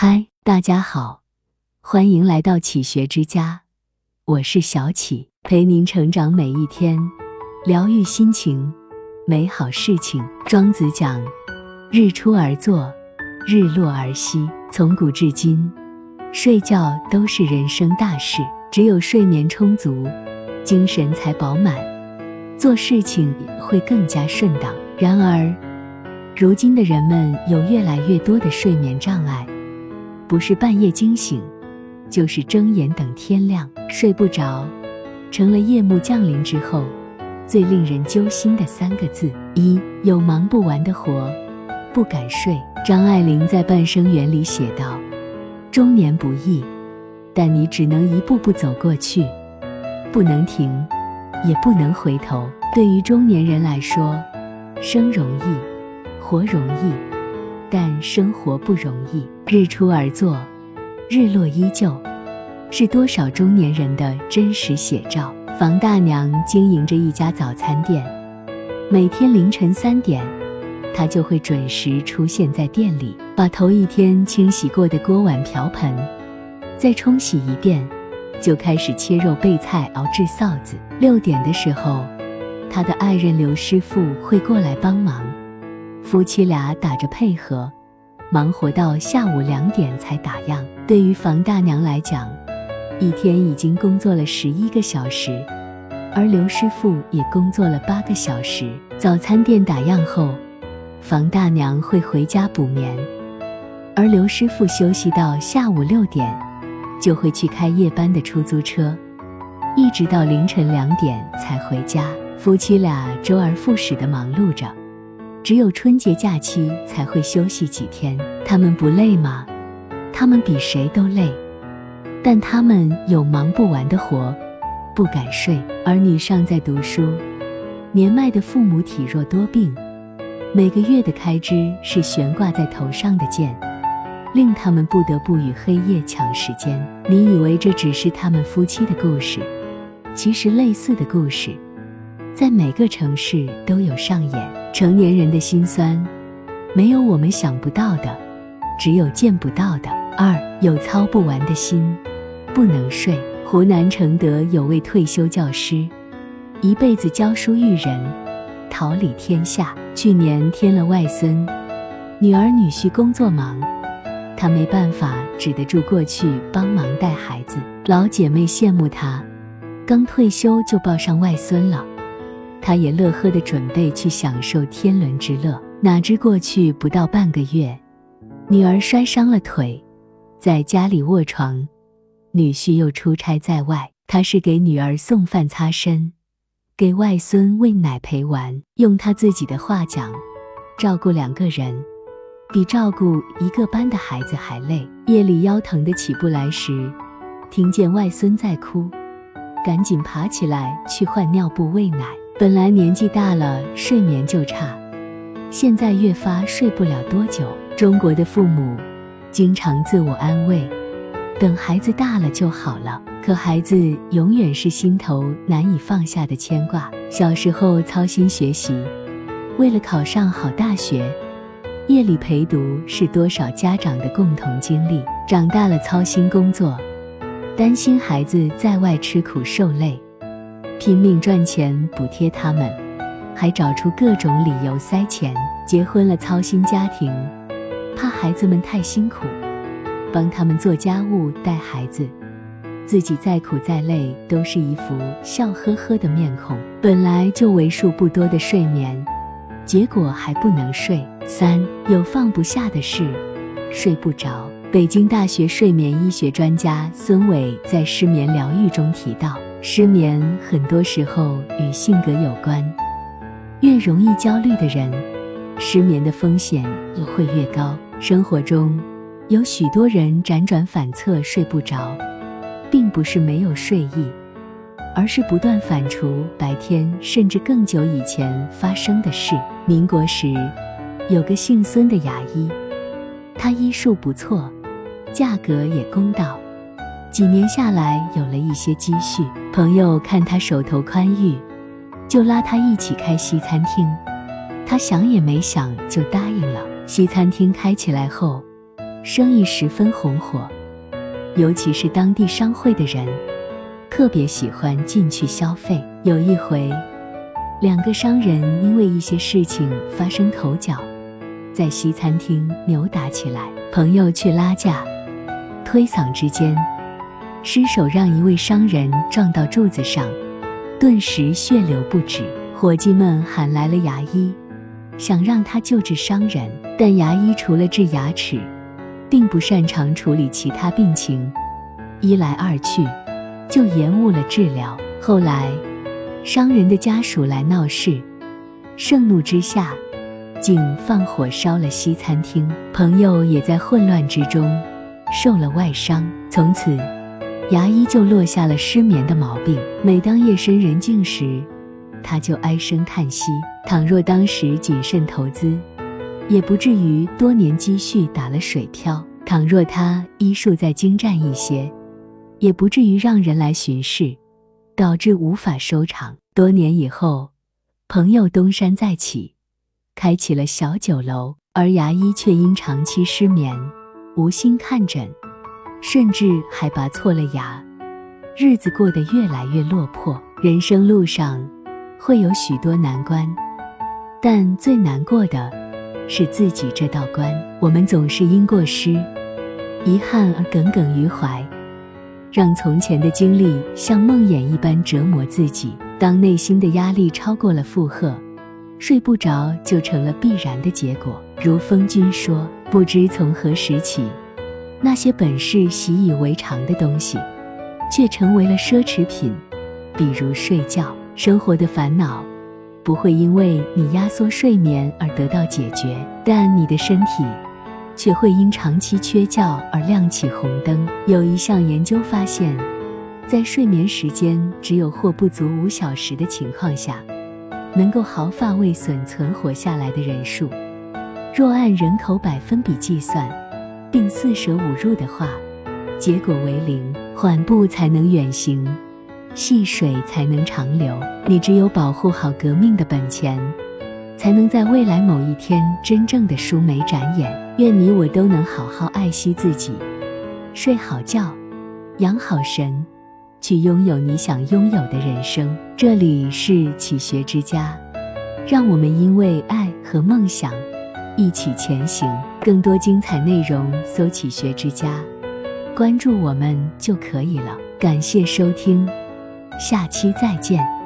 嗨，大家好，欢迎来到启学之家，我是小启，陪您成长每一天，疗愈心情，美好事情。庄子讲：日出而作，日落而息。从古至今，睡觉都是人生大事，只有睡眠充足，精神才饱满，做事情会更加顺当。然而，如今的人们有越来越多的睡眠障碍。不是半夜惊醒，就是睁眼等天亮，睡不着，成了夜幕降临之后最令人揪心的三个字。一有忙不完的活，不敢睡。张爱玲在《半生缘》里写道：“中年不易，但你只能一步步走过去，不能停，也不能回头。对于中年人来说，生容易，活容易。”但生活不容易，日出而作，日落依旧，是多少中年人的真实写照。房大娘经营着一家早餐店，每天凌晨三点，她就会准时出现在店里，把头一天清洗过的锅碗瓢盆再冲洗一遍，就开始切肉备菜、熬制臊子。六点的时候，他的爱人刘师傅会过来帮忙。夫妻俩打着配合，忙活到下午两点才打烊。对于房大娘来讲，一天已经工作了十一个小时，而刘师傅也工作了八个小时。早餐店打烊后，房大娘会回家补眠，而刘师傅休息到下午六点，就会去开夜班的出租车，一直到凌晨两点才回家。夫妻俩周而复始地忙碌着。只有春节假期才会休息几天，他们不累吗？他们比谁都累，但他们有忙不完的活，不敢睡。儿女尚在读书，年迈的父母体弱多病，每个月的开支是悬挂在头上的剑，令他们不得不与黑夜抢时间。你以为这只是他们夫妻的故事，其实类似的故事，在每个城市都有上演。成年人的心酸，没有我们想不到的，只有见不到的。二有操不完的心，不能睡。湖南承德有位退休教师，一辈子教书育人，桃李天下。去年添了外孙，女儿女婿工作忙，他没办法止得住过去帮忙带孩子。老姐妹羡慕他，刚退休就抱上外孙了。他也乐呵地准备去享受天伦之乐，哪知过去不到半个月，女儿摔伤了腿，在家里卧床，女婿又出差在外，他是给女儿送饭擦身，给外孙喂奶陪玩。用他自己的话讲，照顾两个人，比照顾一个班的孩子还累。夜里腰疼的起不来时，听见外孙在哭，赶紧爬起来去换尿布喂奶。本来年纪大了，睡眠就差，现在越发睡不了多久。中国的父母经常自我安慰，等孩子大了就好了。可孩子永远是心头难以放下的牵挂。小时候操心学习，为了考上好大学，夜里陪读是多少家长的共同经历。长大了操心工作，担心孩子在外吃苦受累。拼命赚钱补贴他们，还找出各种理由塞钱。结婚了操心家庭，怕孩子们太辛苦，帮他们做家务带孩子，自己再苦再累都是一副笑呵呵的面孔。本来就为数不多的睡眠，结果还不能睡。三有放不下的事，睡不着。北京大学睡眠医学专家孙伟在失眠疗愈中提到。失眠很多时候与性格有关，越容易焦虑的人，失眠的风险也会越高。生活中有许多人辗转反侧睡不着，并不是没有睡意，而是不断反刍白天甚至更久以前发生的事。民国时，有个姓孙的牙医，他医术不错，价格也公道。几年下来，有了一些积蓄。朋友看他手头宽裕，就拉他一起开西餐厅。他想也没想就答应了。西餐厅开起来后，生意十分红火，尤其是当地商会的人特别喜欢进去消费。有一回，两个商人因为一些事情发生口角，在西餐厅扭打起来。朋友去拉架，推搡之间，失手让一位商人撞到柱子上，顿时血流不止。伙计们喊来了牙医，想让他救治商人，但牙医除了治牙齿，并不擅长处理其他病情。一来二去，就延误了治疗。后来，商人的家属来闹事，盛怒之下。竟放火烧了西餐厅，朋友也在混乱之中受了外伤。从此，牙医就落下了失眠的毛病。每当夜深人静时，他就唉声叹息。倘若当时谨慎投资，也不至于多年积蓄打了水漂；倘若他医术再精湛一些，也不至于让人来巡视，导致无法收场。多年以后，朋友东山再起。开启了小酒楼，而牙医却因长期失眠，无心看诊，甚至还拔错了牙，日子过得越来越落魄。人生路上会有许多难关，但最难过的是自己这道关。我们总是因过失、遗憾而耿耿于怀，让从前的经历像梦魇一般折磨自己。当内心的压力超过了负荷。睡不着就成了必然的结果。如风君说：“不知从何时起，那些本是习以为常的东西，却成为了奢侈品。比如睡觉，生活的烦恼不会因为你压缩睡眠而得到解决，但你的身体却会因长期缺觉而亮起红灯。”有一项研究发现，在睡眠时间只有或不足五小时的情况下。能够毫发未损存活下来的人数，若按人口百分比计算，并四舍五入的话，结果为零。缓步才能远行，细水才能长流。你只有保护好革命的本钱，才能在未来某一天真正的舒眉展眼。愿你我都能好好爱惜自己，睡好觉，养好神。去拥有你想拥有的人生。这里是启学之家，让我们因为爱和梦想一起前行。更多精彩内容，搜“起学之家”，关注我们就可以了。感谢收听，下期再见。